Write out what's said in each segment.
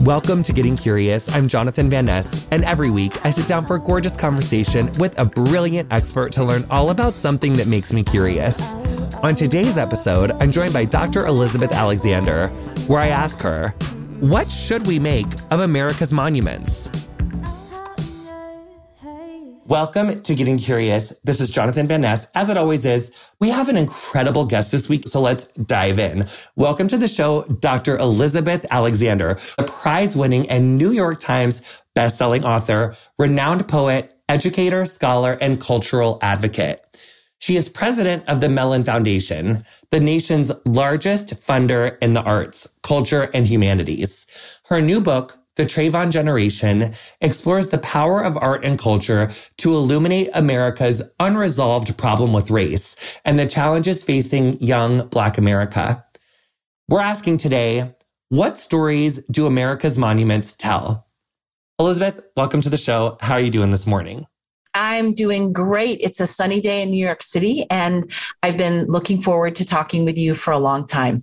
Welcome to Getting Curious. I'm Jonathan Van Ness, and every week I sit down for a gorgeous conversation with a brilliant expert to learn all about something that makes me curious. On today's episode, I'm joined by Dr. Elizabeth Alexander, where I ask her, What should we make of America's monuments? Welcome to Getting Curious. This is Jonathan Van Ness. As it always is, we have an incredible guest this week, so let's dive in. Welcome to the show, Dr. Elizabeth Alexander, a prize winning and New York Times bestselling author, renowned poet, educator, scholar, and cultural advocate. She is president of the Mellon Foundation, the nation's largest funder in the arts, culture, and humanities. Her new book, the Trayvon Generation explores the power of art and culture to illuminate America's unresolved problem with race and the challenges facing young Black America. We're asking today, what stories do America's monuments tell? Elizabeth, welcome to the show. How are you doing this morning? I'm doing great. It's a sunny day in New York City, and I've been looking forward to talking with you for a long time.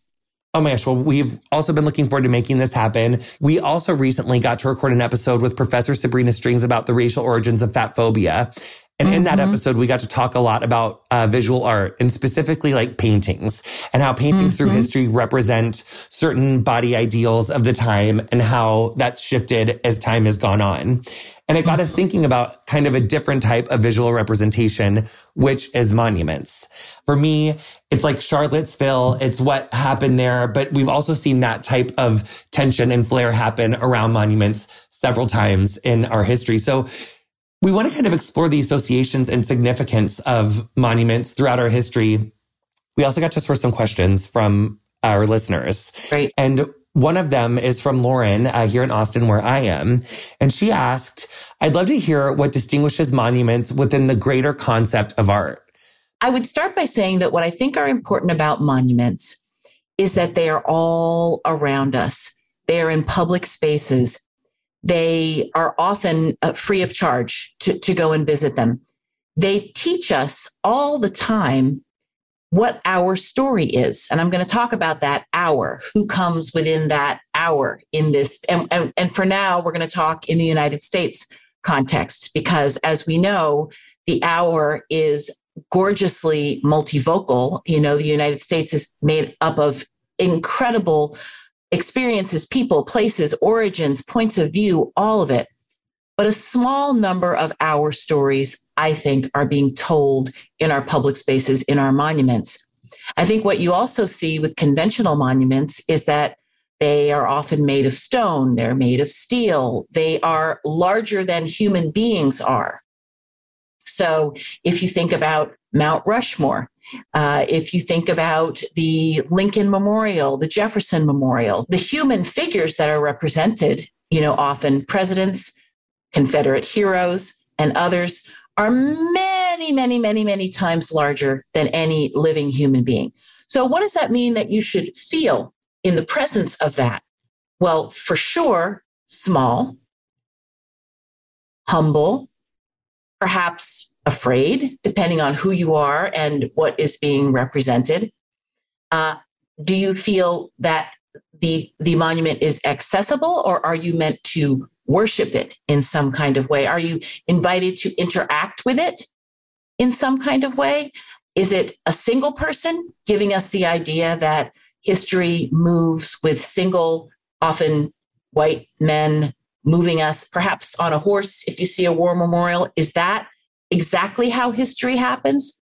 Oh my gosh. Well, we've also been looking forward to making this happen. We also recently got to record an episode with Professor Sabrina Strings about the racial origins of fat phobia. And mm-hmm. in that mm-hmm. episode, we got to talk a lot about uh, visual art and specifically like paintings and how paintings mm-hmm. through history represent certain body ideals of the time and how that's shifted as time has gone on. And it got mm-hmm. us thinking about kind of a different type of visual representation, which is monuments. For me, it's like Charlottesville. It's what happened there. But we've also seen that type of tension and flair happen around monuments several times in our history. So we want to kind of explore the associations and significance of monuments throughout our history. We also got to source some questions from our listeners. Right. And one of them is from Lauren uh, here in Austin, where I am. And she asked, I'd love to hear what distinguishes monuments within the greater concept of art. I would start by saying that what I think are important about monuments is that they are all around us. They are in public spaces. They are often uh, free of charge to, to go and visit them. They teach us all the time what our story is. And I'm going to talk about that our, who comes within that our in this. And, and, and for now, we're going to talk in the United States context, because as we know, the our is gorgeously multivocal. You know, the United States is made up of incredible experiences, people, places, origins, points of view, all of it. But a small number of our stories, I think, are being told in our public spaces, in our monuments. I think what you also see with conventional monuments is that they are often made of stone, they're made of steel, they are larger than human beings are. So if you think about Mount Rushmore, uh, if you think about the Lincoln Memorial, the Jefferson Memorial, the human figures that are represented, you know, often presidents, Confederate heroes, and others are many, many, many, many times larger than any living human being. So, what does that mean that you should feel in the presence of that? Well, for sure, small, humble, perhaps afraid, depending on who you are and what is being represented? Uh, do you feel that the the monument is accessible, or are you meant to worship it in some kind of way? Are you invited to interact with it in some kind of way? Is it a single person giving us the idea that history moves with single, often white men moving us, perhaps on a horse if you see a war memorial? Is that exactly how history happens?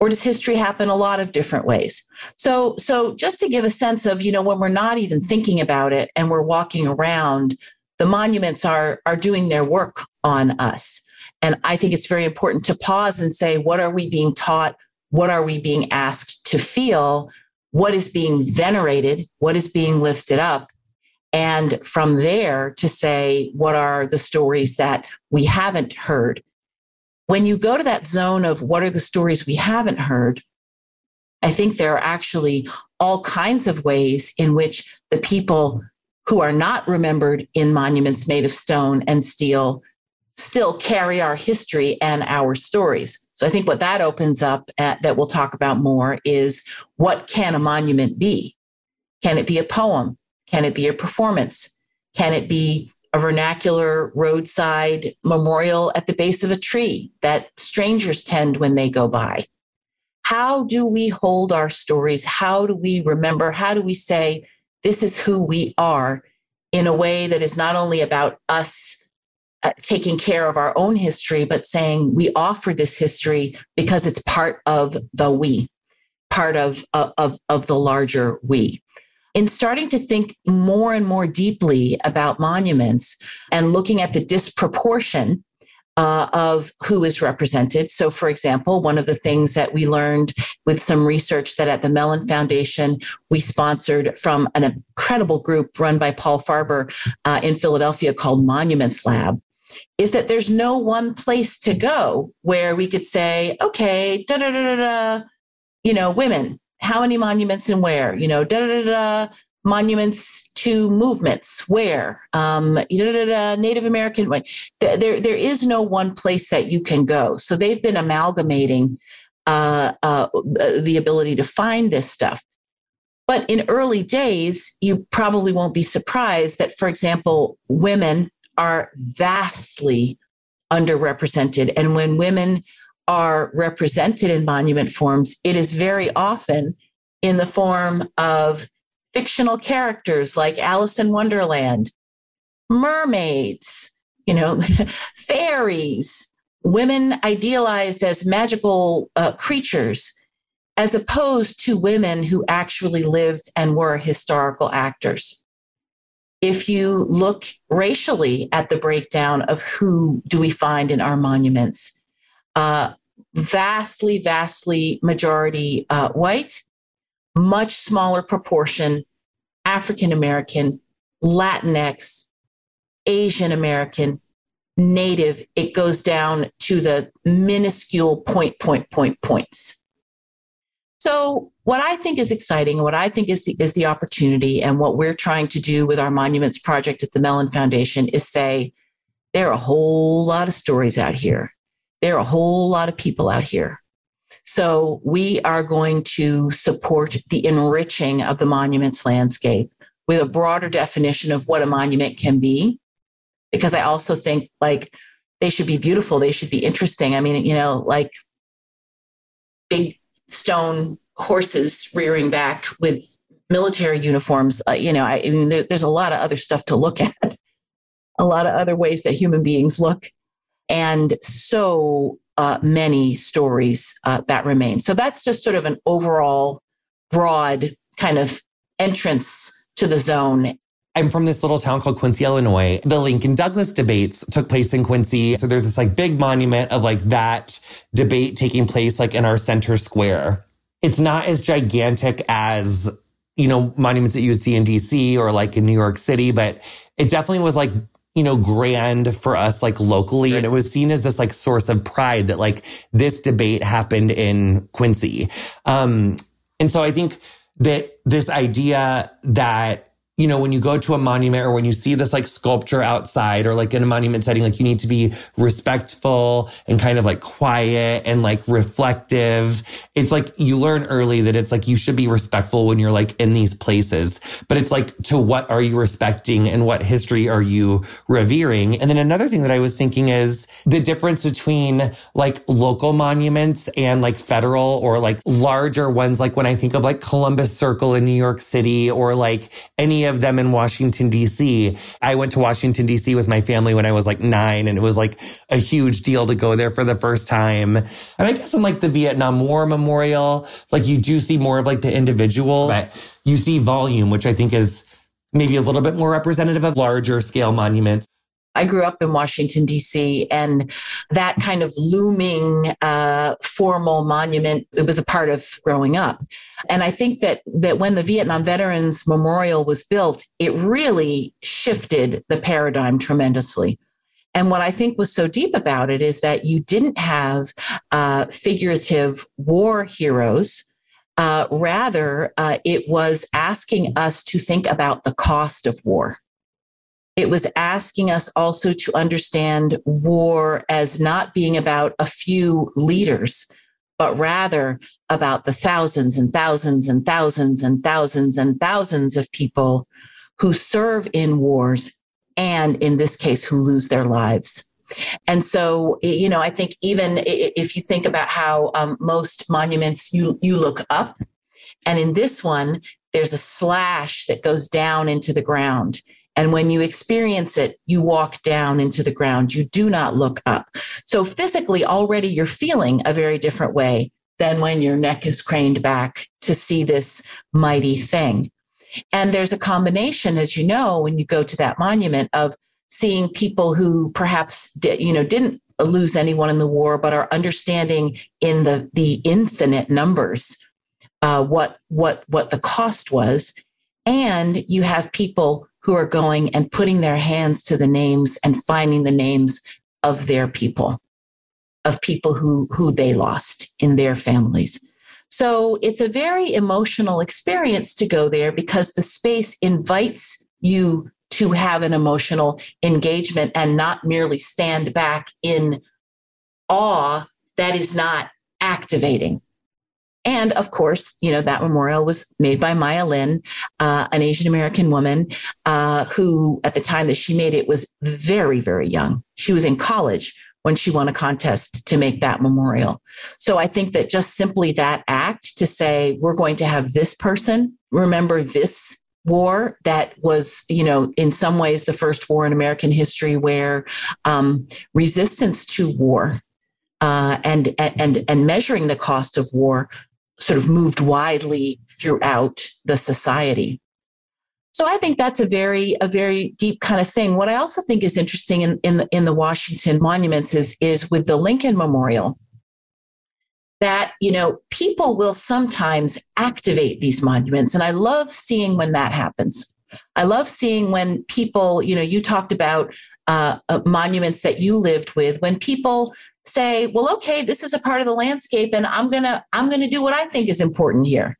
Or does history happen a lot of different ways? So, so just to give a sense of, you know, when we're not even thinking about it and we're walking around, the monuments are, are doing their work on us. And I think it's very important to pause and say, what are we being taught? What are we being asked to feel? What is being venerated? What is being lifted up? And from there to say, what are the stories that we haven't heard? When you go to that zone of what are the stories we haven't heard, I think there are actually all kinds of ways in which the people who are not remembered in monuments made of stone and steel still carry our history and our stories. So I think what that opens up at, that we'll talk about more is what can a monument be? Can it be a poem? Can it be a performance? Can it be a vernacular roadside memorial at the base of a tree that strangers tend when they go by? How do we hold our stories? How do we remember? How do we say, this is who we are in a way that is not only about us uh, taking care of our own history, but saying we offer this history because it's part of the we, part of, of, of the larger we. In starting to think more and more deeply about monuments and looking at the disproportion uh, of who is represented. So, for example, one of the things that we learned with some research that at the Mellon Foundation we sponsored from an incredible group run by Paul Farber uh, in Philadelphia called Monuments Lab is that there's no one place to go where we could say, okay, da da da da da, you know, women, how many monuments and where, you know, da da da da, monuments to movements where, um, da, da, da, Native American way. There, there is no one place that you can go. So they've been amalgamating uh, uh, the ability to find this stuff. But in early days, you probably won't be surprised that, for example, women are vastly underrepresented. And when women are represented in monument forms, it is very often in the form of fictional characters like Alice in Wonderland, mermaids, you know, fairies, women idealized as magical uh, creatures, as opposed to women who actually lived and were historical actors. If you look racially at the breakdown of who do we find in our monuments, uh, vastly, vastly majority uh, white, much smaller proportion African American, Latinx, Asian American, Native. It goes down to the minuscule point, point, point points. So what I think is exciting, what I think is the, is the opportunity and what we're trying to do with our monuments project at the Mellon Foundation is say, there are a whole lot of stories out here. There are a whole lot of people out here. So we are going to support the enriching of the monuments landscape with a broader definition of what a monument can be. Because I also think like they should be beautiful. They should be interesting. I mean, you know, like big stone horses rearing back with military uniforms. Uh, you know, I, I mean, there, there's a lot of other stuff to look at, a lot of other ways that human beings look, and so uh, many stories uh, that remain. So that's just sort of an overall broad kind of entrance to the zone. I'm from this little town called Quincy, Illinois. The Lincoln Douglas debates took place in Quincy. So there's this like big monument of like that debate taking place like in our center square. It's not as gigantic as, you know, monuments that you would see in DC or like in New York City, but it definitely was like, you know, grand for us like locally. Right. And it was seen as this like source of pride that like this debate happened in Quincy. Um, and so I think that this idea that you know, when you go to a monument or when you see this like sculpture outside or like in a monument setting, like you need to be respectful and kind of like quiet and like reflective. It's like you learn early that it's like you should be respectful when you're like in these places, but it's like to what are you respecting and what history are you revering? And then another thing that I was thinking is the difference between like local monuments and like federal or like larger ones. Like when I think of like Columbus Circle in New York City or like any them in Washington, DC. I went to Washington, DC with my family when I was like nine and it was like a huge deal to go there for the first time. And I guess in like the Vietnam War Memorial, like you do see more of like the individual, but you see volume, which I think is maybe a little bit more representative of larger scale monuments. I grew up in Washington, D.C., and that kind of looming uh, formal monument, it was a part of growing up. And I think that, that when the Vietnam Veterans Memorial was built, it really shifted the paradigm tremendously. And what I think was so deep about it is that you didn't have uh, figurative war heroes. Uh, rather, uh, it was asking us to think about the cost of war it was asking us also to understand war as not being about a few leaders, but rather about the thousands and thousands and thousands and thousands and thousands of people who serve in wars and in this case, who lose their lives. And so, you know, I think even if you think about how um, most monuments you you look up, and in this one, there's a slash that goes down into the ground. And when you experience it, you walk down into the ground. You do not look up. So physically, already you're feeling a very different way than when your neck is craned back to see this mighty thing. And there's a combination, as you know, when you go to that monument of seeing people who perhaps you know didn't lose anyone in the war, but are understanding in the the infinite numbers uh, what what what the cost was, and you have people who are going and putting their hands to the names and finding the names of their people, of people who who they lost in their families. So it's a very emotional experience to go there because the space invites you to have an emotional engagement and not merely stand back in awe that is not activating. And of course, you know, that memorial was made by Maya Lin, uh, an Asian American woman uh, who, at the time that she made it, was very, very young. She was in college when she won a contest to make that memorial. So I think that just simply that act to say, we're going to have this person remember this war that was, you know, in some ways the first war in American history where um, resistance to war uh, and and and measuring the cost of war sort of moved widely throughout the society. So I think that's a very a very deep kind of thing. What I also think is interesting in in the, in the Washington monuments is is with the Lincoln Memorial that you know people will sometimes activate these monuments and i love seeing when that happens i love seeing when people you know you talked about uh, uh, monuments that you lived with when people say well okay this is a part of the landscape and i'm gonna i'm gonna do what i think is important here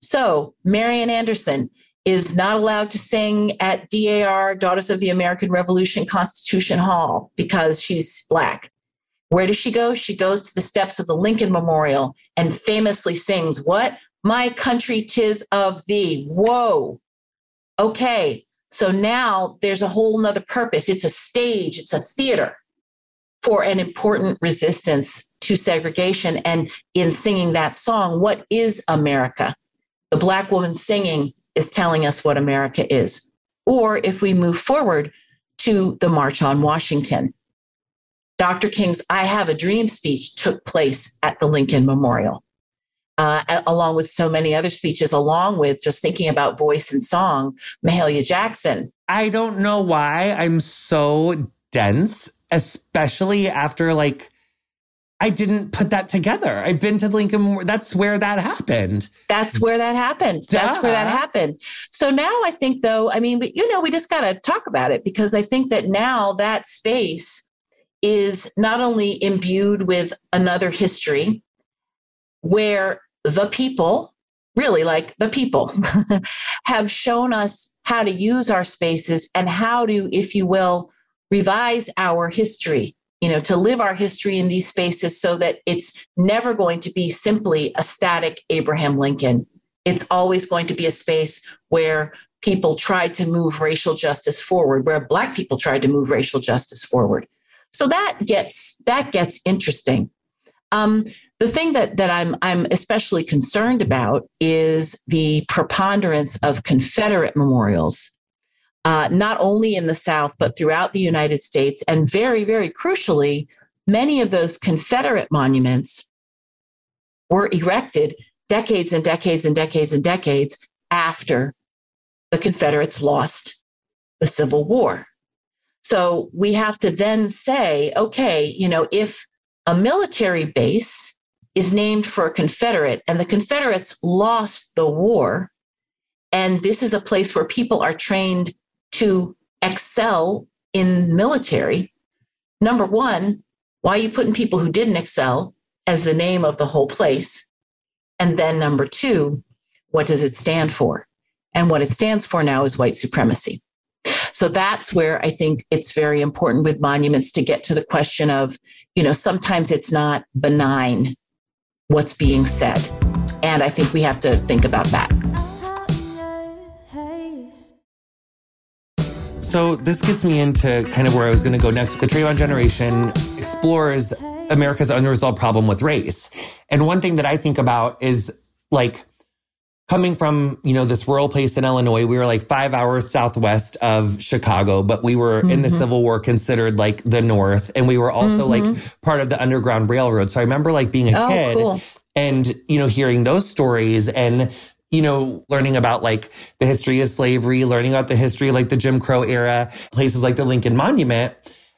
so marian anderson is not allowed to sing at dar daughters of the american revolution constitution hall because she's black where does she go? She goes to the steps of the Lincoln Memorial and famously sings, What? My country, tis of thee. Whoa. Okay. So now there's a whole nother purpose. It's a stage, it's a theater for an important resistance to segregation. And in singing that song, what is America? The Black woman singing is telling us what America is. Or if we move forward to the March on Washington, Dr. King's I Have a Dream speech took place at the Lincoln Memorial, uh, along with so many other speeches, along with just thinking about voice and song, Mahalia Jackson. I don't know why I'm so dense, especially after like I didn't put that together. I've been to Lincoln. That's where that happened. That's where that happened. Duh. That's where that happened. So now I think, though, I mean, you know, we just got to talk about it because I think that now that space is not only imbued with another history where the people, really like the people, have shown us how to use our spaces and how to, if you will, revise our history, you know, to live our history in these spaces so that it's never going to be simply a static Abraham Lincoln. It's always going to be a space where people tried to move racial justice forward, where Black people tried to move racial justice forward. So that gets that gets interesting. Um, the thing that that I'm I'm especially concerned about is the preponderance of Confederate memorials, uh, not only in the South but throughout the United States, and very very crucially, many of those Confederate monuments were erected decades and decades and decades and decades after the Confederates lost the Civil War. So we have to then say, okay, you know, if a military base is named for a Confederate and the Confederates lost the war, and this is a place where people are trained to excel in military, number one, why are you putting people who didn't excel as the name of the whole place? And then number two, what does it stand for? And what it stands for now is white supremacy. So that's where I think it's very important with monuments to get to the question of, you know, sometimes it's not benign what's being said. And I think we have to think about that. So this gets me into kind of where I was going to go next. The Trayvon generation explores America's unresolved problem with race. And one thing that I think about is like coming from, you know, this rural place in Illinois, we were like five hours southwest of Chicago, but we were mm-hmm. in the mm-hmm. Civil War considered like the North. And we were also mm-hmm. like part of the Underground Railroad. So I remember like being a oh, kid cool. and, you know, hearing those stories and, you know, learning about like the history of slavery, learning about the history of like the Jim Crow era, places like the Lincoln Monument.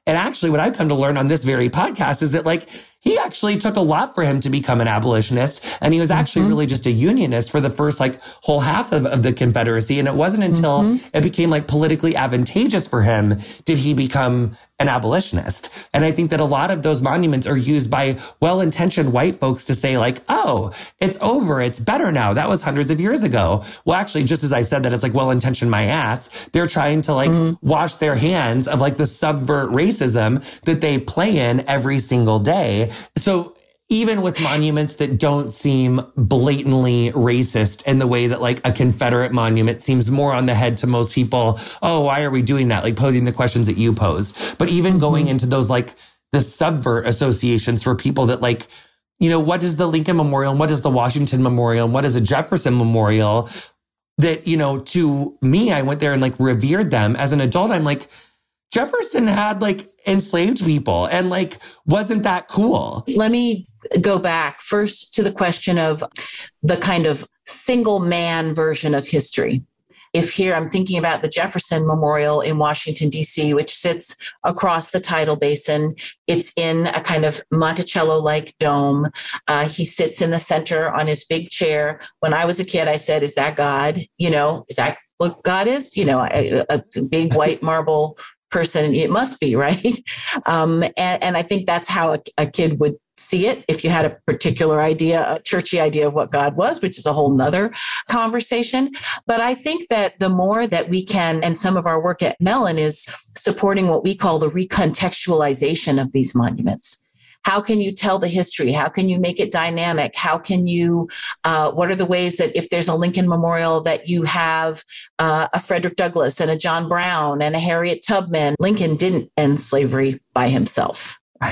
And actually, what I've come to learn on this very podcast is that like he actually took a lot for him to become an abolitionist. And he was actually mm-hmm. really just a unionist for the first like whole half of, of the Confederacy. And it wasn't until mm-hmm. it became like politically advantageous for him did he become an abolitionist. And I think that a lot of those monuments are used by well-intentioned white folks to say like, oh, it's over. It's better now. That was hundreds of years ago. Well, actually, just as I said that it's like well-intentioned my ass, they're trying to like mm-hmm. wash their hands of like the subvert racism that they play in every single day so even with monuments that don't seem blatantly racist in the way that like a Confederate monument seems more on the head to most people. Oh, why are we doing that? Like posing the questions that you pose. But even mm-hmm. going into those like the subvert associations for people that like, you know, what is the Lincoln Memorial and what is the Washington Memorial and what is a Jefferson Memorial? That, you know, to me, I went there and like revered them as an adult. I'm like, Jefferson had like enslaved people and like wasn't that cool. Let me go back first to the question of the kind of single man version of history. If here I'm thinking about the Jefferson Memorial in Washington, D.C., which sits across the tidal basin, it's in a kind of Monticello like dome. Uh, he sits in the center on his big chair. When I was a kid, I said, Is that God? You know, is that what God is? You know, a, a big white marble person it must be right? Um, and, and, i think that's how a, a, kid would see it if you had a particular idea a churchy idea of what god was which is a whole nother conversation. But i think that the more that we can and some of our work at mellon is supporting what we call the recontextualization of these monuments how can you tell the history? How can you make it dynamic? How can you uh, what are the ways that if there's a lincoln memorial that you have uh, a frederick douglass and a john brown and a harriet tubman lincoln didn't end slavery by himself.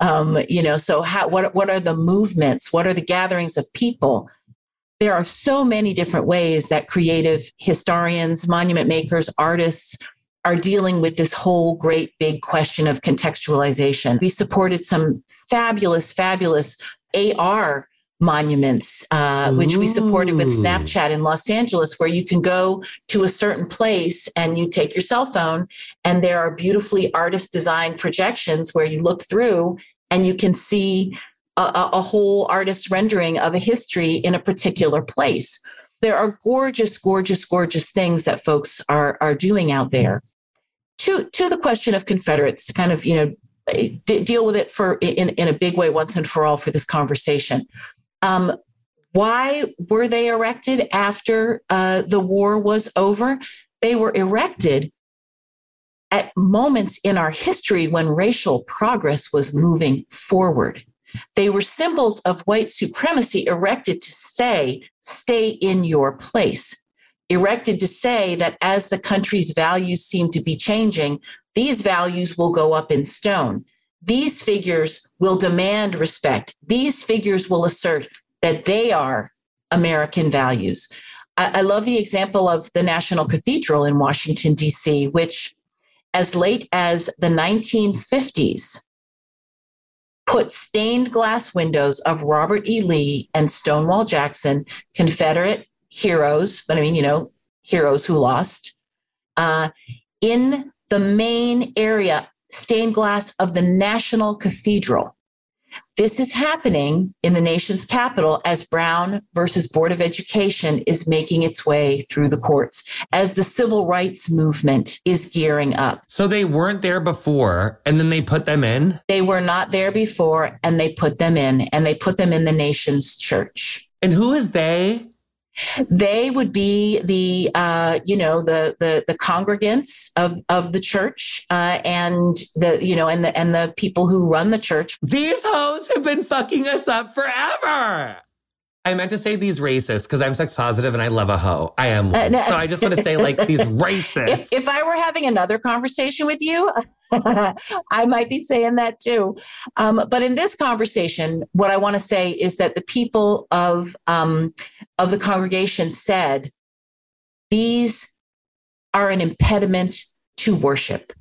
Um, you know so how what, what are the movements? What are the gatherings of people? There are so many different ways that creative historians monument makers artists are dealing with this whole great big question of contextualization. We supported some fabulous, fabulous AR monuments, uh, which we supported with Snapchat in Los Angeles, where you can go to a certain place and you take your cell phone, and there are beautifully artist designed projections where you look through and you can see a, a whole artist rendering of a history in a particular place. There are gorgeous, gorgeous, gorgeous things that folks are, are doing out there to to the question of Confederates to kind of you know d- deal with it for in in a big way once and for all for this conversation. Um, why were they erected after uh, the war was over? They were erected at moments in our history when racial progress was moving forward. They were symbols of white supremacy erected to say, stay in your place erected to say that as the country's values seem to be changing, these values will go up in stone. These figures will demand respect. These figures will assert that they are American values. I, I love the example of the National Cathedral in Washington, D.C., which, as late as the 1950s, put stained glass windows of Robert E. Lee and Stonewall Jackson, Confederate heroes, but I mean, you know, heroes who lost, uh, in the main area, stained glass of the National Cathedral. This is happening in the nation's capital as Brown versus Board of Education is making its way through the courts, as the civil rights movement is gearing up. So they weren't there before and then they put them in? They were not there before and they put them in, and they put them in the nation's church. And who is they? They would be the uh, you know the the the congregants of of the church uh, and the you know and the and the people who run the church. These hoes have been fucking us up forever. I meant to say these racists because I'm sex positive and I love a hoe. I am one. Uh, no. So I just want to say like these racists. If, if I were having another conversation with you, I might be saying that too. Um, but in this conversation, what I want to say is that the people of um, of the congregation said these are an impediment to worship.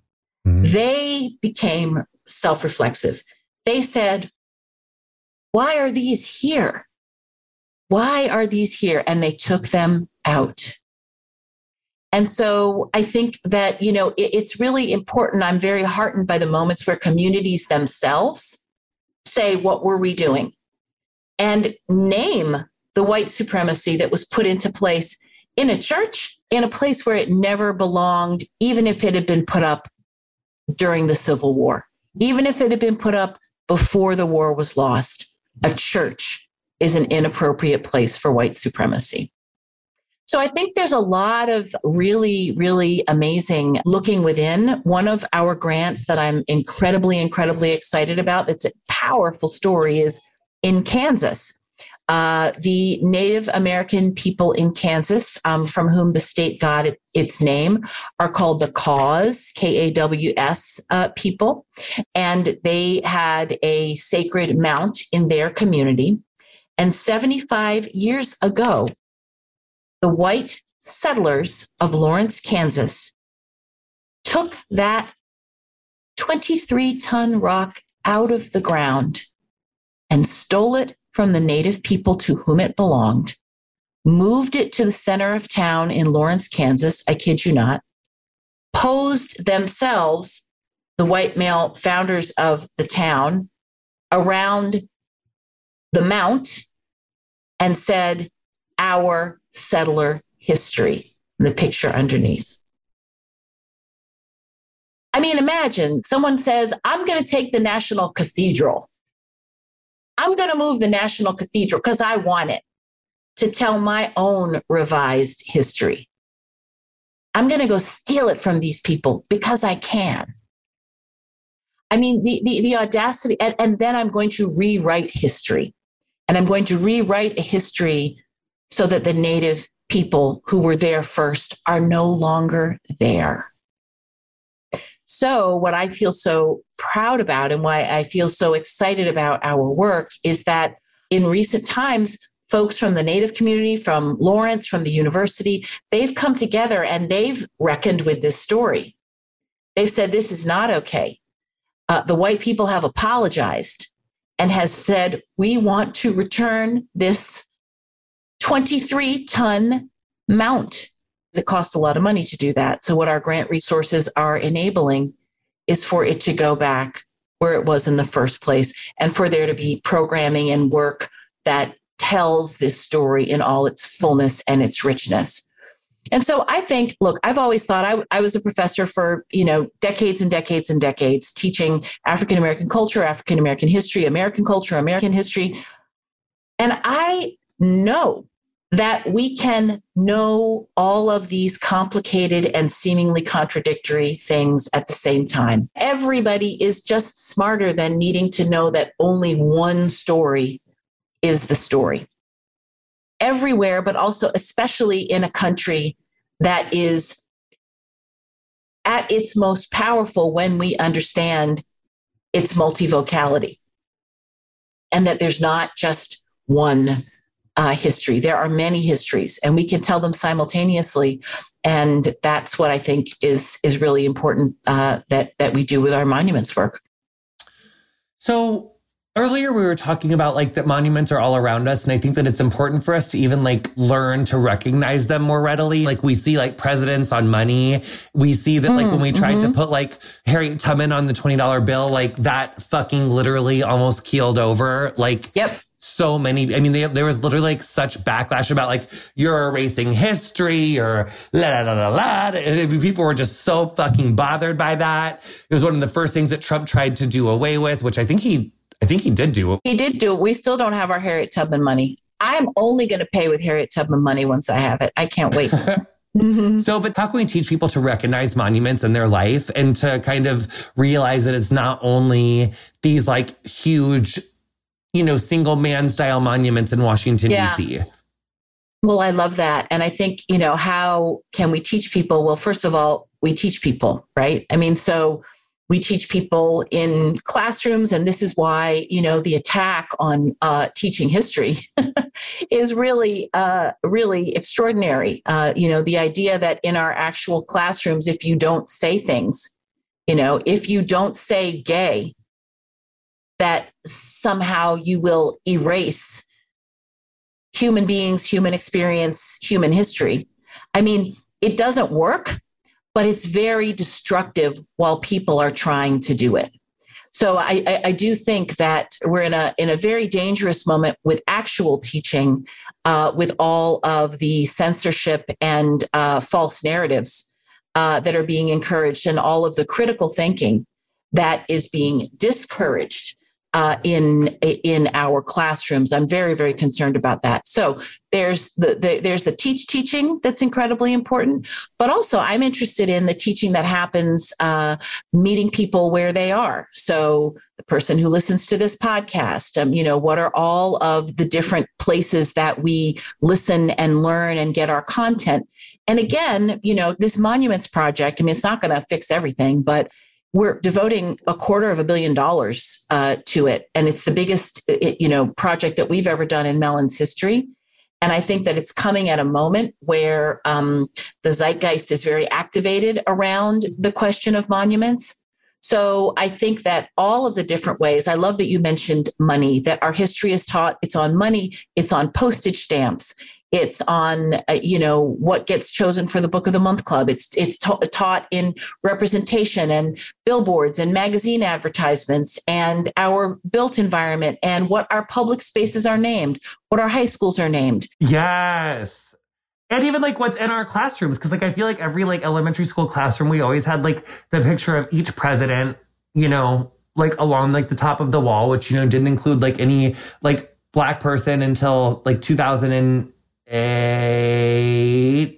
Mm-hmm. They became self reflexive. They said, "Why are these here?" Why are these here? And they took them out. And so I think that, you know, it, it's really important. I'm very heartened by the moments where communities themselves say, what were we doing? And name the white supremacy that was put into place in a church, in a place where it never belonged, even if it had been put up during the Civil War, even if it had been put up before the war was lost. A church is an inappropriate place for white supremacy. So I think there's a lot of really, really amazing looking within. One of our grants that I'm incredibly, incredibly excited about, that's a powerful story, is in Kansas. Uh, the Native American people in Kansas, um, from whom the state got it, its name, are called the Kaws, K A W S uh, people. And they had a sacred mount in their community. And 75 years ago, the white settlers of Lawrence, Kansas took that 23 ton rock out of the ground and stole it from the native people to whom it belonged, moved it to the center of town in Lawrence, Kansas. I kid you not, posed themselves, the white male founders of the town, around the Mount and said, Our settler history, the picture underneath. I mean, imagine someone says, I'm going to take the National Cathedral. I'm going to move the National Cathedral because I want it to tell my own revised history. I'm going to go steal it from these people because I can. I mean, the, the, the audacity, and, and then I'm going to rewrite history. And I'm going to rewrite a history so that the native people who were there first are no longer there. So, what I feel so proud about and why I feel so excited about our work is that in recent times, folks from the Native community, from Lawrence, from the university, they've come together and they've reckoned with this story. They've said, This is not okay. Uh, the white people have apologized and has said, we want to return this 23 ton mount. It costs a lot of money to do that. So, what our grant resources are enabling is for it to go back where it was in the first place and for there to be programming and work that tells this story in all its fullness and its richness. And so I think, look, I've always thought I, I was a professor for, you know, decades and decades and decades teaching African American culture, African American history, American culture, American history. And I know that we can know all of these complicated and seemingly contradictory things at the same time. Everybody is just smarter than needing to know that only one story is the story everywhere, but also especially in a country that is at its most powerful when we understand its multivocality and that there's not just one uh, history. There are many histories, and we can tell them simultaneously. And that's what I think is is really important uh, that that we do with our monuments work. So Earlier, we were talking about like that monuments are all around us. And I think that it's important for us to even like learn to recognize them more readily. Like we see like presidents on money. We see that like when we tried mm-hmm. to put like Harriet Tubman on the $20 bill, like that fucking literally almost keeled over. Like, yep so many. I mean, they, there was literally like such backlash about like you're erasing history or la la la la. la. People were just so fucking bothered by that. It was one of the first things that Trump tried to do away with, which I think he I think he did do it. He did do it. We still don't have our Harriet Tubman money. I'm only going to pay with Harriet Tubman money once I have it. I can't wait. Mm-hmm. So, but how can we teach people to recognize monuments in their life and to kind of realize that it's not only these like huge you know, single man style monuments in Washington, yeah. D.C. Well, I love that. And I think, you know, how can we teach people? Well, first of all, we teach people, right? I mean, so we teach people in classrooms and this is why you know the attack on uh, teaching history is really uh, really extraordinary. Uh, you know the idea that in our actual classrooms if you don't say things you know if you don't say gay that somehow you will erase human beings human experience human history. I mean it doesn't work but it's very destructive while people are trying to do it. So I, I, I, do think that we're in a in a very dangerous moment with actual teaching, uh, with all of the censorship and uh, false narratives uh, that are being encouraged, and all of the critical thinking that is being discouraged uh, in in our classrooms. I'm very very concerned about that. So there's the, the, there's the teach teaching that's incredibly important, but also I'm interested in the teaching that happens uh, meeting people where they are. So the person who listens to this podcast, um, you know, what are all of the different places that we listen and learn and get our content? And again, you know, this monuments project. I mean, it's not going to fix everything, but we're devoting a quarter of a billion dollars uh, to it, and it's the biggest it, you know project that we've ever done in Mellon's history. And I think that it's coming at a moment where um, the zeitgeist is very activated around the question of monuments. So I think that all of the different ways, I love that you mentioned money, that our history is taught, it's on money, it's on postage stamps, it's on, uh, you know, what gets chosen for the Book of the Month Club. It's it's ta- taught in representation and billboards and magazine advertisements and our built environment and what our public spaces are named, what our high schools are named. Yes and even like what's in our classrooms because like i feel like every like elementary school classroom we always had like the picture of each president you know like along like the top of the wall which you know didn't include like any like black person until like 2000 and eight.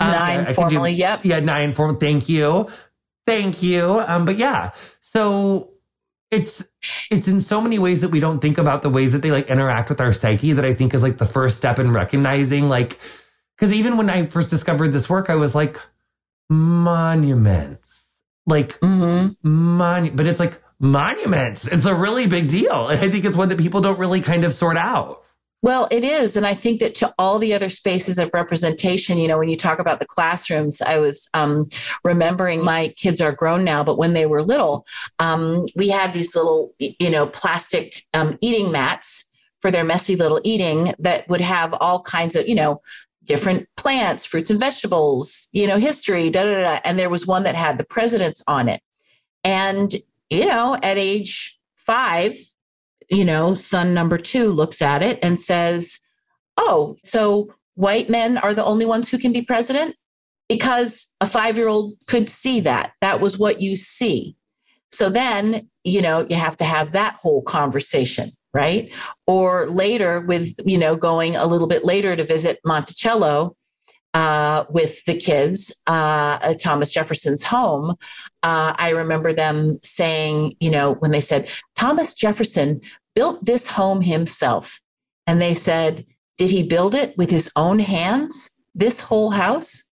Nine uh, formally, do, yep. Yeah, nine form. Thank you. Thank you. Um, but yeah, so it's it's in so many ways that we don't think about the ways that they like interact with our psyche that I think is like the first step in recognizing like because even when I first discovered this work, I was like monuments, like mm-hmm. mon, but it's like monuments. It's a really big deal, and I think it's one that people don't really kind of sort out. Well, it is. And I think that to all the other spaces of representation, you know, when you talk about the classrooms, I was um, remembering my kids are grown now, but when they were little, um, we had these little, you know, plastic um, eating mats for their messy little eating that would have all kinds of, you know, different plants, fruits and vegetables, you know, history, da da da. And there was one that had the presidents on it. And, you know, at age five, you know, son number two looks at it and says, Oh, so white men are the only ones who can be president? Because a five year old could see that. That was what you see. So then, you know, you have to have that whole conversation, right? Or later, with, you know, going a little bit later to visit Monticello uh, with the kids uh, at Thomas Jefferson's home, uh, I remember them saying, you know, when they said, Thomas Jefferson built this home himself. And they said, Did he build it with his own hands? This whole house?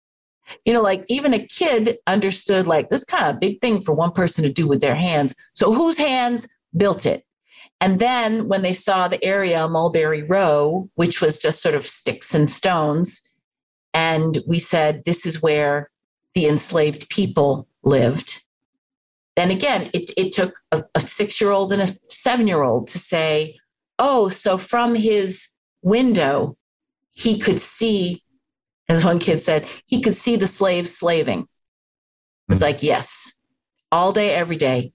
You know, like even a kid understood, like, this kind of big thing for one person to do with their hands. So whose hands built it? And then when they saw the area, Mulberry Row, which was just sort of sticks and stones, and we said, This is where the enslaved people lived then again, it, it took a, a six year old and a seven year old to say, oh, so from his window, he could see, as one kid said, he could see the slaves slaving. It was hmm. like, yes, all day, every day,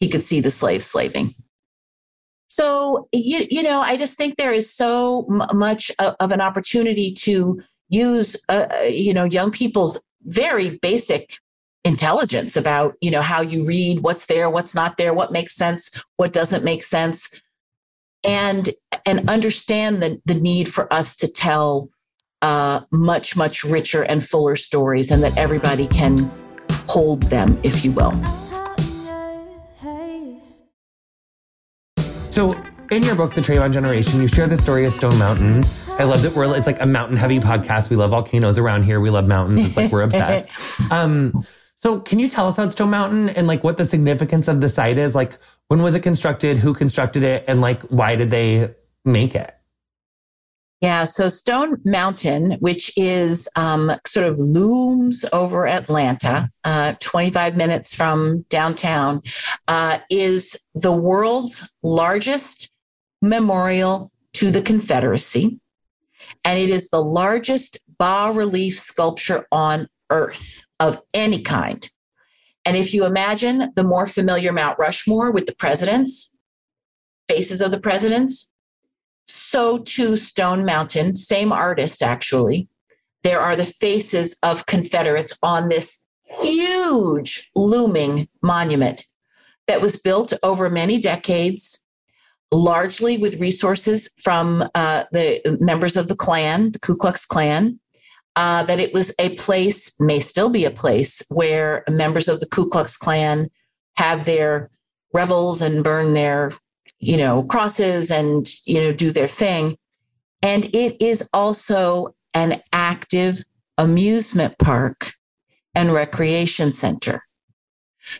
he could see the slaves slaving. So, you, you know, I just think there is so m- much of an opportunity to use, uh, you know, young people's very basic intelligence about you know how you read what's there what's not there what makes sense what doesn't make sense and and understand the, the need for us to tell uh, much much richer and fuller stories and that everybody can hold them if you will. So in your book, The Trayvon Generation, you share the story of Stone Mountain. I love that we're, it's like a mountain heavy podcast. We love volcanoes around here. We love mountains. It's like we're obsessed. Um, so can you tell us about Stone Mountain and like what the significance of the site is? Like when was it constructed? Who constructed it? And like why did they make it? Yeah, so Stone Mountain, which is um, sort of looms over Atlanta, uh, 25 minutes from downtown, uh, is the world's largest memorial to the Confederacy. And it is the largest bas relief sculpture on earth of any kind. And if you imagine the more familiar Mount Rushmore with the presidents, faces of the presidents, so too Stone Mountain, same artist actually. There are the faces of Confederates on this huge looming monument that was built over many decades, largely with resources from uh, the members of the Klan, the Ku Klux Klan. Uh, that it was a place, may still be a place, where members of the Ku Klux Klan have their revels and burn their you know, crosses and, you know, do their thing. And it is also an active amusement park and recreation center.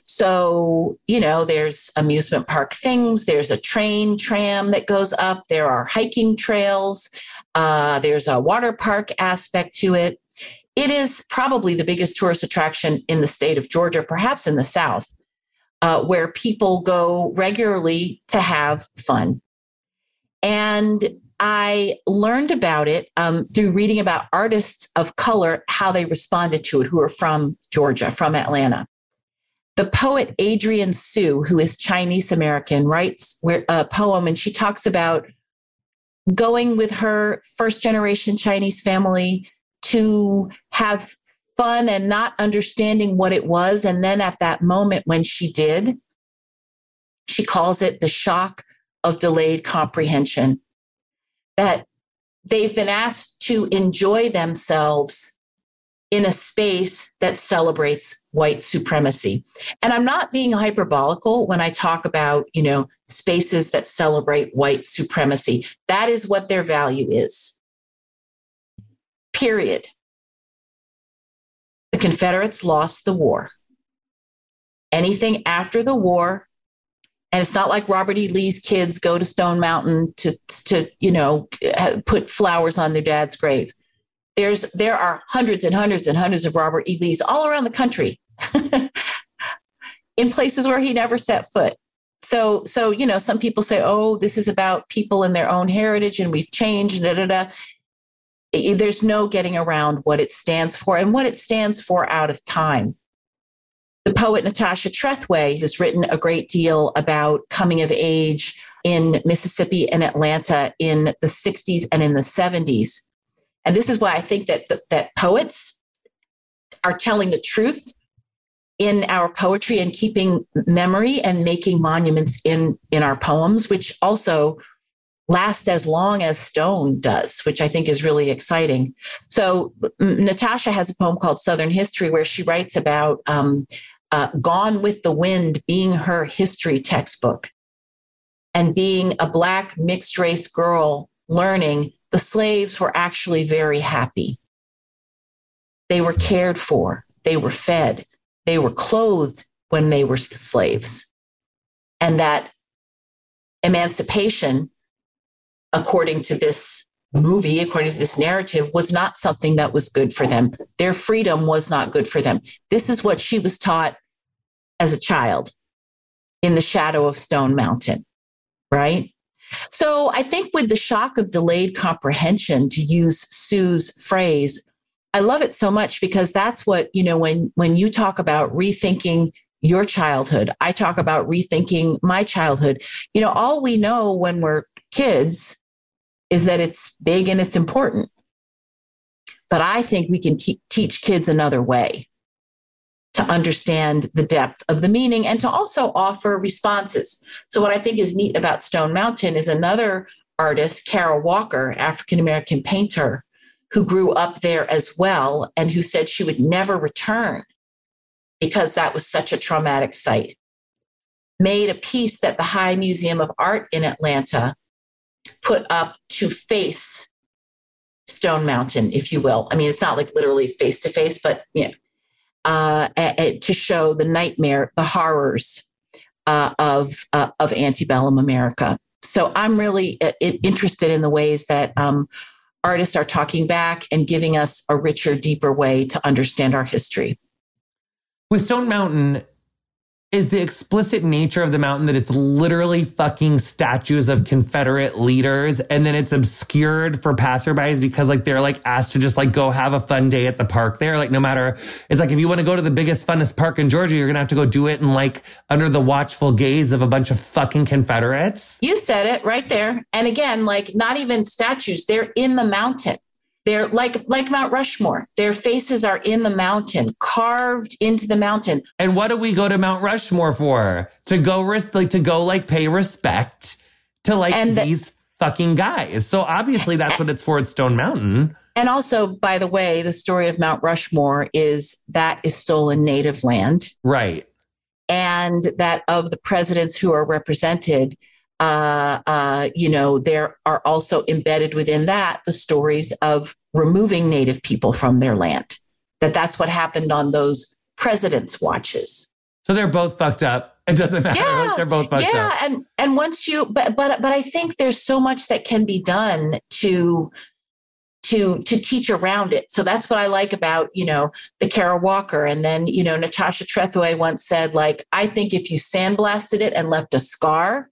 So, you know, there's amusement park things, there's a train tram that goes up, there are hiking trails, uh, there's a water park aspect to it. It is probably the biggest tourist attraction in the state of Georgia, perhaps in the South uh, where people go regularly to have fun. And I learned about it um, through reading about artists of color, how they responded to it, who are from Georgia, from Atlanta. The poet Adrienne Su, who is Chinese American, writes a poem and she talks about going with her first generation Chinese family to have fun and not understanding what it was. And then at that moment when she did, she calls it the shock of delayed comprehension. That they've been asked to enjoy themselves in a space that celebrates white supremacy. And I'm not being hyperbolical when I talk about, you know, spaces that celebrate white supremacy. That is what their value is. Period. The Confederates lost the war. Anything after the war, and it's not like Robert E. Lee's kids go to Stone Mountain to, to you know, put flowers on their dad's grave. There's there are hundreds and hundreds and hundreds of Robert E. Lees all around the country, in places where he never set foot. So, so you know, some people say, "Oh, this is about people and their own heritage, and we've changed." Da, da, da there's no getting around what it stands for and what it stands for out of time. The poet Natasha Trethewey has written a great deal about coming of age in Mississippi and Atlanta in the 60s and in the 70s. And this is why I think that, that poets are telling the truth in our poetry and keeping memory and making monuments in, in our poems, which also last as long as stone does, which I think is really exciting. So, Natasha has a poem called Southern History where she writes about um, uh, Gone with the Wind being her history textbook and being a Black mixed race girl learning the slaves were actually very happy. They were cared for, they were fed, they were clothed when they were slaves. And that emancipation according to this movie, according to this narrative, was not something that was good for them. Their freedom was not good for them. This is what she was taught as a child in the shadow of Stone Mountain, right? So I think with the shock of delayed comprehension, to use Su's phrase, I love it so much because that's what, you know, when when you talk about rethinking your childhood, I talk about rethinking my childhood. You know, all we know when we're kids is that it's big and it's important. But I think we can teach kids another way to understand the depth of the meaning and to also offer responses. So, what I think is neat about Stone Mountain is another artist, Kara Walker, African American painter, who grew up there as well and who said she would never return because that was such a traumatic site. Made a piece that the High Museum of Art in Atlanta put up to face Stone Mountain, if you will. I mean, it's not like literally face to face, but you know, uh, to show the nightmare, the horrors uh, of uh, of antebellum America. So I'm really uh, interested in the ways that um, artists are talking back and giving us a richer, deeper way to understand our history. With Stone Mountain, is the explicit nature of the mountain that it's literally fucking statues of Confederate leaders and then it's obscured for passerbys because like they're like asked to just like go have a fun day at the park there. Like no matter, it's like if you want to go to the biggest, funnest park in Georgia, you're going to have to go do it in like under the watchful gaze of a bunch of fucking Confederates. You said it right there. And again, like not even statues, they're in the mountain. They're like like Mount Rushmore. Their faces are in the mountain, carved into the mountain. And what do we go to Mount Rushmore for? To go risk like to go like pay respect to like and these the, fucking guys. So obviously that's what it's for at Stone Mountain. And also, by the way, the story of Mount Rushmore is that is stolen native land. Right. And that of the presidents who are represented, uh, uh, you know, there are also embedded within that the stories of removing Native people from their land. That that's what happened on those presidents' watches. So they're both fucked up. It doesn't matter. Yeah, like they're both fucked yeah, up. Yeah, and and once you, but but but I think there's so much that can be done to to to teach around it. So that's what I like about you know the Kara Walker. And then you know Natasha Trethewey once said like I think if you sandblasted it and left a scar,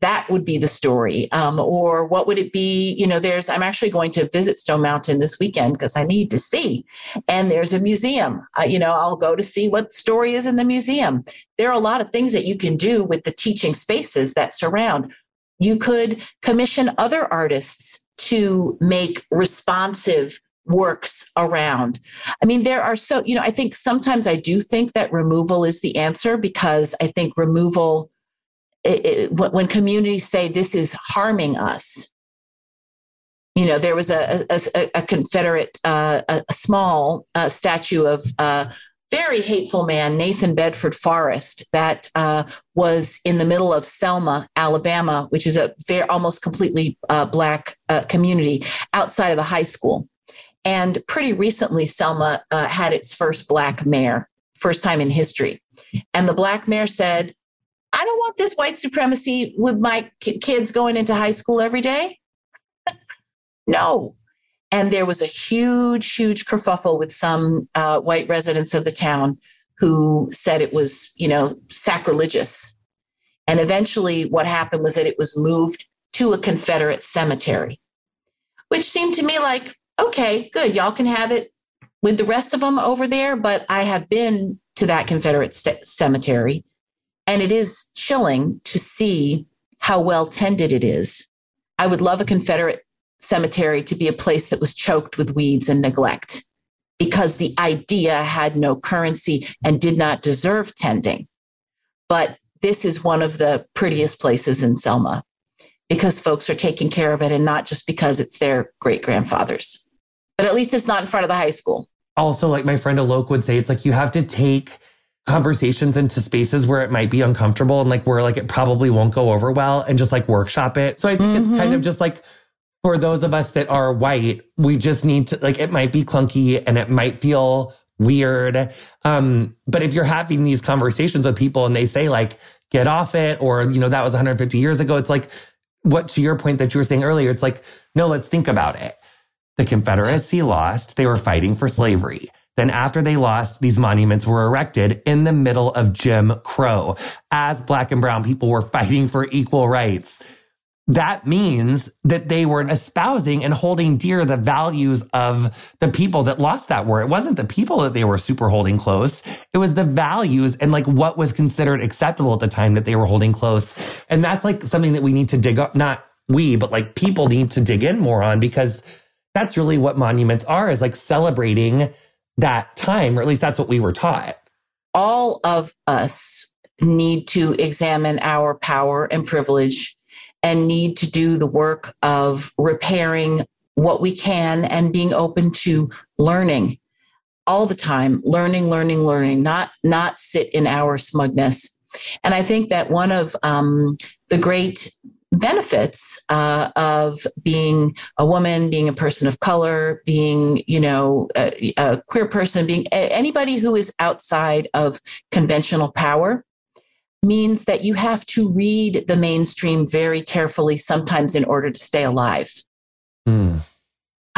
that would be the story. Um, or what would it be? You know, there's, I'm actually going to visit Stone Mountain this weekend because I need to see. And there's a museum. Uh, you know, I'll go to see what story is in the museum. There are a lot of things that you can do with the teaching spaces that surround. You could commission other artists to make responsive works around. I mean, there are so, you know, I think sometimes I do think that removal is the answer because I think removal it, when communities say this is harming us, you know, there was a, a, a Confederate, uh, a, a, small uh, statue of a uh, very hateful man, Nathan Bedford Forrest, that uh, was in the middle of Selma, Alabama, which is a very almost completely uh, black uh, community outside of the high school. And pretty recently, Selma had its first black mayor, first time in history. And the black mayor said, I don't want this white supremacy with my kids going into high school every day. no. And there was a huge, huge kerfuffle with some uh, white residents of the town who said it was, you know, sacrilegious. And eventually, what happened was that it was moved to a Confederate cemetery, which seemed to me like, okay, good, y'all can have it with the rest of them over there. But I have been to that Confederate st- cemetery and it is chilling to see how well tended it is. I would love a Confederate cemetery to be a place that was choked with weeds and neglect because the idea had no currency and did not deserve tending. But this is one of the prettiest places in Selma because folks are taking care of it and not just because it's their great grandfathers. But at least it's not in front of the high school. Also, like my friend Alok would say, it's like you have to take conversations into spaces where it might be uncomfortable and like where like it probably won't go over well and just like workshop it. So I think mm-hmm. it's kind of mm-hmm. just like for those of us that are white, we just need to like it might be clunky and it might feel weird. Um, but if you're having these conversations with people and they say like, get off it, or you know, that was 150 years ago, it's like what to your point that you were saying earlier, it's like, no, let's think about it. The Confederacy lost, they were fighting for slavery. Then after they lost, these monuments were erected in the middle of Jim Crow as black and brown people were fighting for equal rights. That means that they were espousing and holding dear the values of the people that lost that war. It wasn't the people that they were super holding close. It was the values and like what was considered acceptable at the time that they were holding close. And that's like something that we need to dig up, not we, but like people need to dig in more on because that's really what monuments are is like celebrating that time, or at least that's what we were taught. All of us need to examine our power and privilege and need to do the work of repairing what we can and being open to learning all the time learning learning learning not not sit in our smugness and i think that one of um, the great benefits uh, of being a woman, being a person of color, being, you know, a, a queer person, being a, anybody who is outside of conventional power means that you have to read the mainstream very carefully sometimes in order to stay alive. Mm.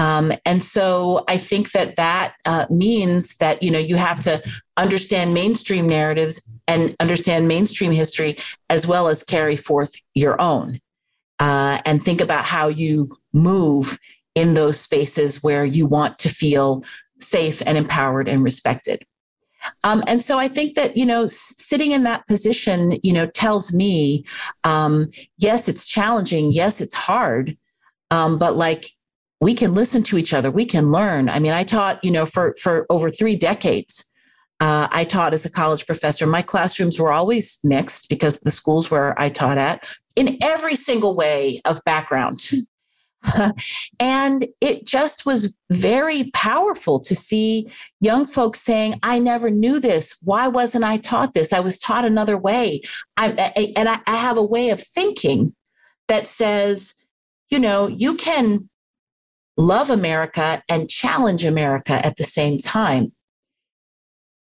Um, and so I think that that uh, means that you know you have to understand mainstream narratives and understand mainstream history as well as carry forth your own, uh, and think about how you move in those spaces where you want to feel safe and empowered and respected. Um, and so I think that, you know, sitting in that position, you know, tells me, um, yes, it's challenging. Yes, it's hard. Um, but like we can listen to each other. We can learn. I mean, I taught, you know, for, for over three decades. Uh, I taught as a college professor. My classrooms were always mixed because the schools where I taught at in every single way of background. and it just was very powerful to see young folks saying, I never knew this. Why wasn't I taught this? I was taught another way. I, I, and I, I have a way of thinking that says, you know, you can love America and challenge America at the same time.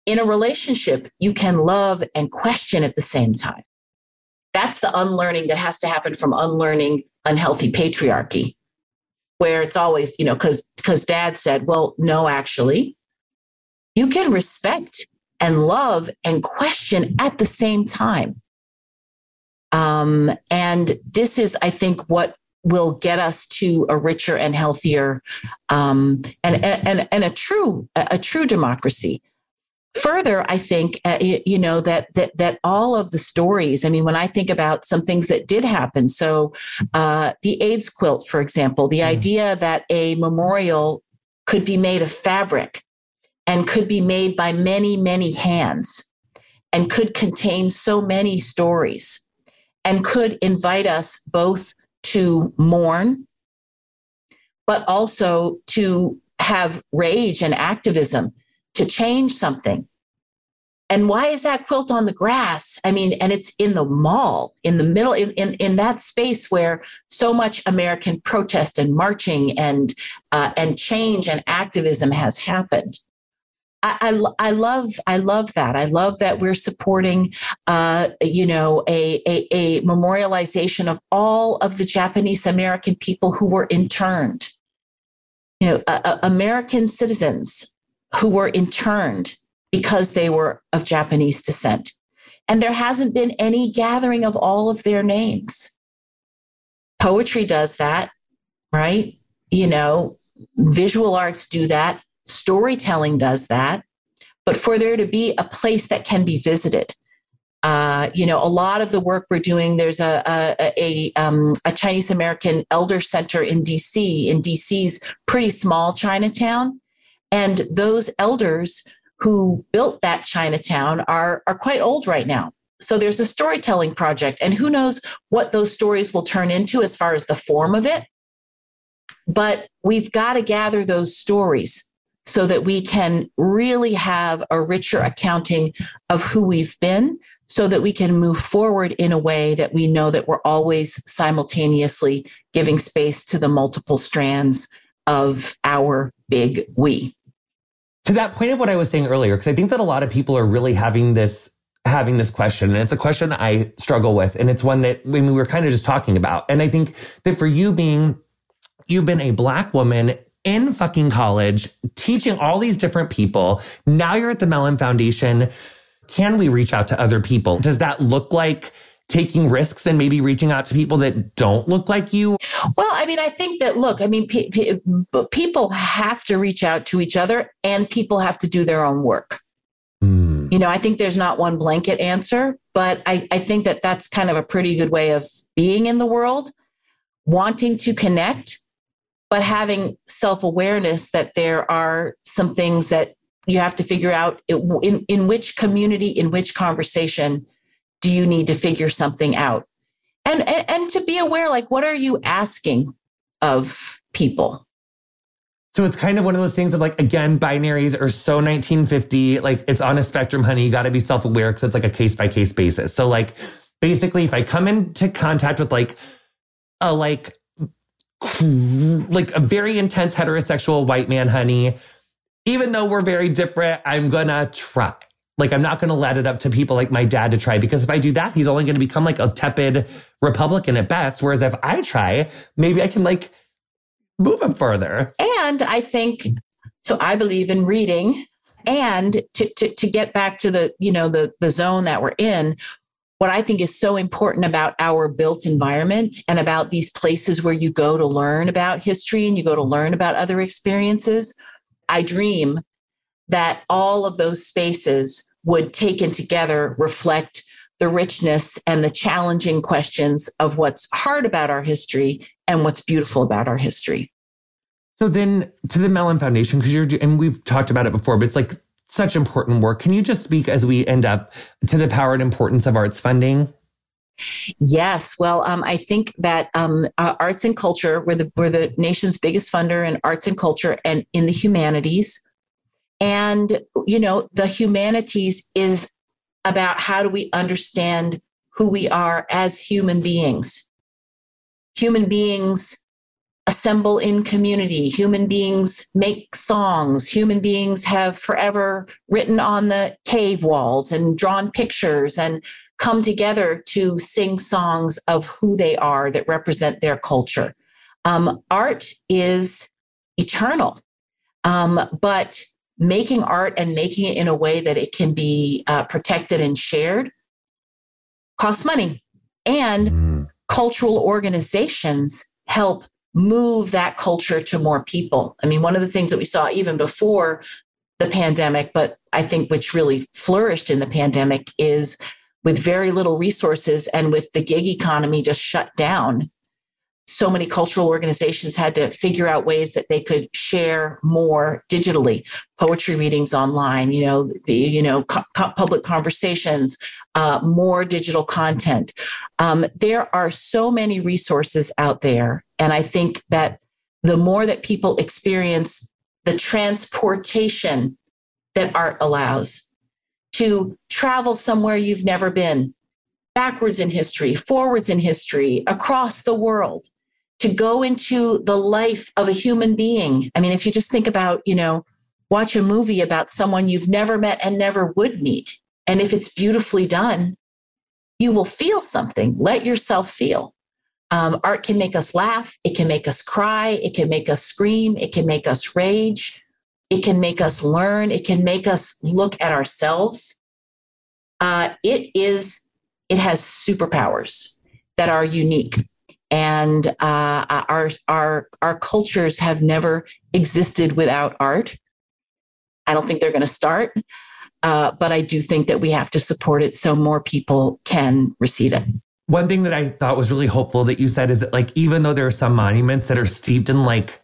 In a relationship, you can love and question at the same time. That's the unlearning that has to happen from unlearning unhealthy patriarchy, where it's always, you know, because because dad said, well, no, actually, you can respect and love and question at the same time. Um, and this is, I think, what will get us to a richer and healthier um, and, and, and a true a true democracy further i think uh, you know that that that all of the stories i mean when i think about some things that did happen so uh, the aids quilt for example the mm. idea that a memorial could be made of fabric and could be made by many many hands and could contain so many stories and could invite us both to mourn, but also to have rage and activism to change something. And why is that quilt on the grass? I mean, and it's in the mall, in the middle, in, in, in that space where so much American protest and marching and uh, and change and activism has happened. I, I, love I love that. I love that we're supporting, uh, you know, a, a, a memorialization of all of the Japanese American people who were interned. You know, uh, American citizens who were interned because they were of Japanese descent, and there hasn't been any gathering of all of their names. Poetry does that, right? You know, visual arts do that Storytelling does that. But for there to be a place that can be visited, uh, you know, a lot of the work we're doing, there's a, a, a, um, a Chinese American elder center in DC, in DC's pretty small Chinatown. And those elders who built that Chinatown are, are quite old right now. So there's a storytelling project, and who knows what those stories will turn into as far as the form of it. But we've got to gather those stories so that we can really have a richer accounting of who we've been so that we can move forward in a way that we know that we're always simultaneously giving space to the multiple strands of our big we. To that point of what I was saying earlier, because I think that a lot of people are really having this having this question and it's a question I struggle with and it's one that when we were kind of just talking about and I think that for you being you've been a black woman in fucking college, teaching all these different people. Now you're at the Mellon Foundation. Can we reach out to other people? Does that look like taking risks and maybe reaching out to people that don't look like you? Well, I mean, I think that, look, I mean, pe- pe- people have to reach out to each other and people have to do their own work. Mm. You know, I think there's not one blanket answer, but I, I think that that's kind of a pretty good way of being in the world, wanting to connect but having self awareness that there are some things that you have to figure out in, in which community, in which conversation do you need to figure something out? And, and, and to be aware, like, what are you asking of people? So it's kind of one of those things of like, again, binaries are so 1950. Like it's on a spectrum, honey. You got to be self aware because it's like a case by case basis. So like basically, if I come into contact with like a like, like a very intense heterosexual white man, honey. Even though we're very different, I'm gonna try. Like, I'm not gonna let it up to people like my dad to try because if I do that, he's only gonna become like a tepid Republican at best. Whereas if I try, maybe I can like move him further. And I think so. I believe in reading. And to, to, to get back to the, you know, the, the zone that we're in, what I think is so important about our built environment and about these places where you go to learn about history and you go to learn about other experiences. I dream that all of those spaces would taken together reflect the richness and the challenging questions of what's hard about our history and what's beautiful about our history. So then to the Mellon Foundation, because you're, and we've talked about it before, but it's like such important work. Can you just speak as we end up to the power and importance of arts funding? Yes, well, um, I think that um, uh, arts and culture, we're the, we're the nation's biggest funder in arts and culture and in the humanities. And, you know, the humanities is about how do we understand who we are as human beings. Human beings assemble in community. Human beings make songs. Human beings have forever written on the cave walls and drawn pictures and come together to sing songs of who they are that represent their culture. Um, art is eternal, um, but making art and making it in a way that it can be uh, protected and shared costs money. And mm. cultural organizations help move that culture to more people. I mean, one of the things that we saw even before the pandemic, but I think which really flourished in the pandemic is with very little resources and with the gig economy just shut down, so many cultural organizations had to figure out ways that they could share more digitally. Poetry readings online you know the you know co- public conversations uh, more digital content. Um, there are so many resources out there and i think that the more that people experience the transportation that art allows to travel somewhere you've never been backwards in history, forwards in history, across the world, to go into the life of a human being. I mean, if you just think about, you know, watch a movie about someone you've never met and never would meet. And if it's beautifully done, you will feel something. Let yourself feel. Um, art can make us laugh. It can make us cry. It can make us scream. It can make us rage. It can make us learn. It can make us look at ourselves. Uh, it is, it has superpowers that are unique and uh, our our our cultures have never existed without art. I don't think they're going to start, uh, but I do think that we have to support it so more people can receive it. One thing that I thought was really hopeful that you said is that like even though there are some monuments that are steeped in like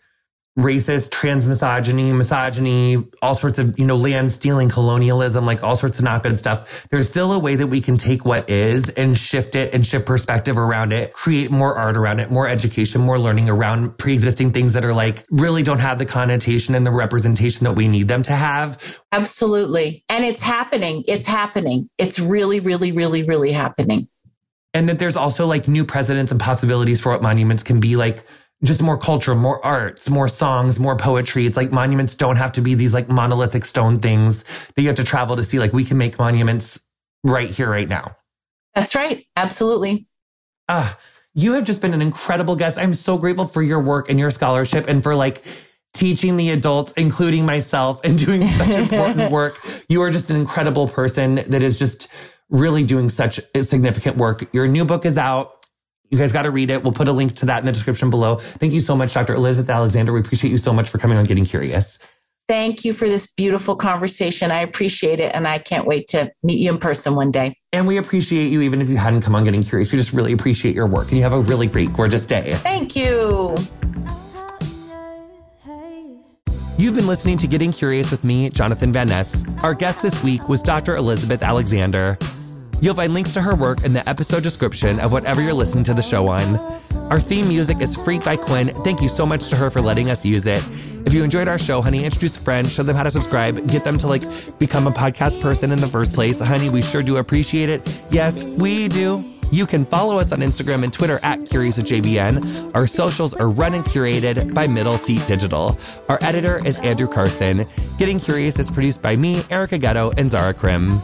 racist, trans misogyny, misogyny, all sorts of, you know, land stealing, colonialism, like all sorts of not good stuff. There's still a way that we can take what is and shift it and shift perspective around it, create more art around it, more education, more learning around pre-existing things that are like really don't have the connotation and the representation that we need them to have. Absolutely. And it's happening. It's happening. It's really, really, really, really happening. And that there's also like new precedents and possibilities for what monuments can be like just more culture, more arts, more songs, more poetry. It's like monuments don't have to be these like monolithic stone things that you have to travel to see. Like we can make monuments right here, right now. That's right. Absolutely. Ah, you have just been an incredible guest. I'm so grateful for your work and your scholarship and for like teaching the adults, including myself, and doing such important work. You are just an incredible person that is just really doing such significant work. Your new book is out. You guys got to read it. We'll put a link to that in the description below. Thank you so much, Dr. Elizabeth Alexander. We appreciate you so much for coming on Getting Curious. Thank you for this beautiful conversation. I appreciate it. And I can't wait to meet you in person one day. And we appreciate you, even if you hadn't come on Getting Curious. We just really appreciate your work. And you have a really great, gorgeous day. Thank you. You've been listening to Getting Curious with me, Jonathan Van Ness. Our guest this week was Dr. Elizabeth Alexander. You'll find links to her work in the episode description of whatever you're listening to the show on. Our theme music is Freak by Quinn. Thank you so much to her for letting us use it. If you enjoyed our show, honey, introduce a friend, show them how to subscribe, get them to like become a podcast person in the first place. Honey, we sure do appreciate it. Yes, we do. You can follow us on Instagram and Twitter at Curious with JVN. Our socials are run and curated by Middle Seat Digital. Our editor is Andrew Carson. Getting Curious is produced by me, Erica Getto, and Zara Krim.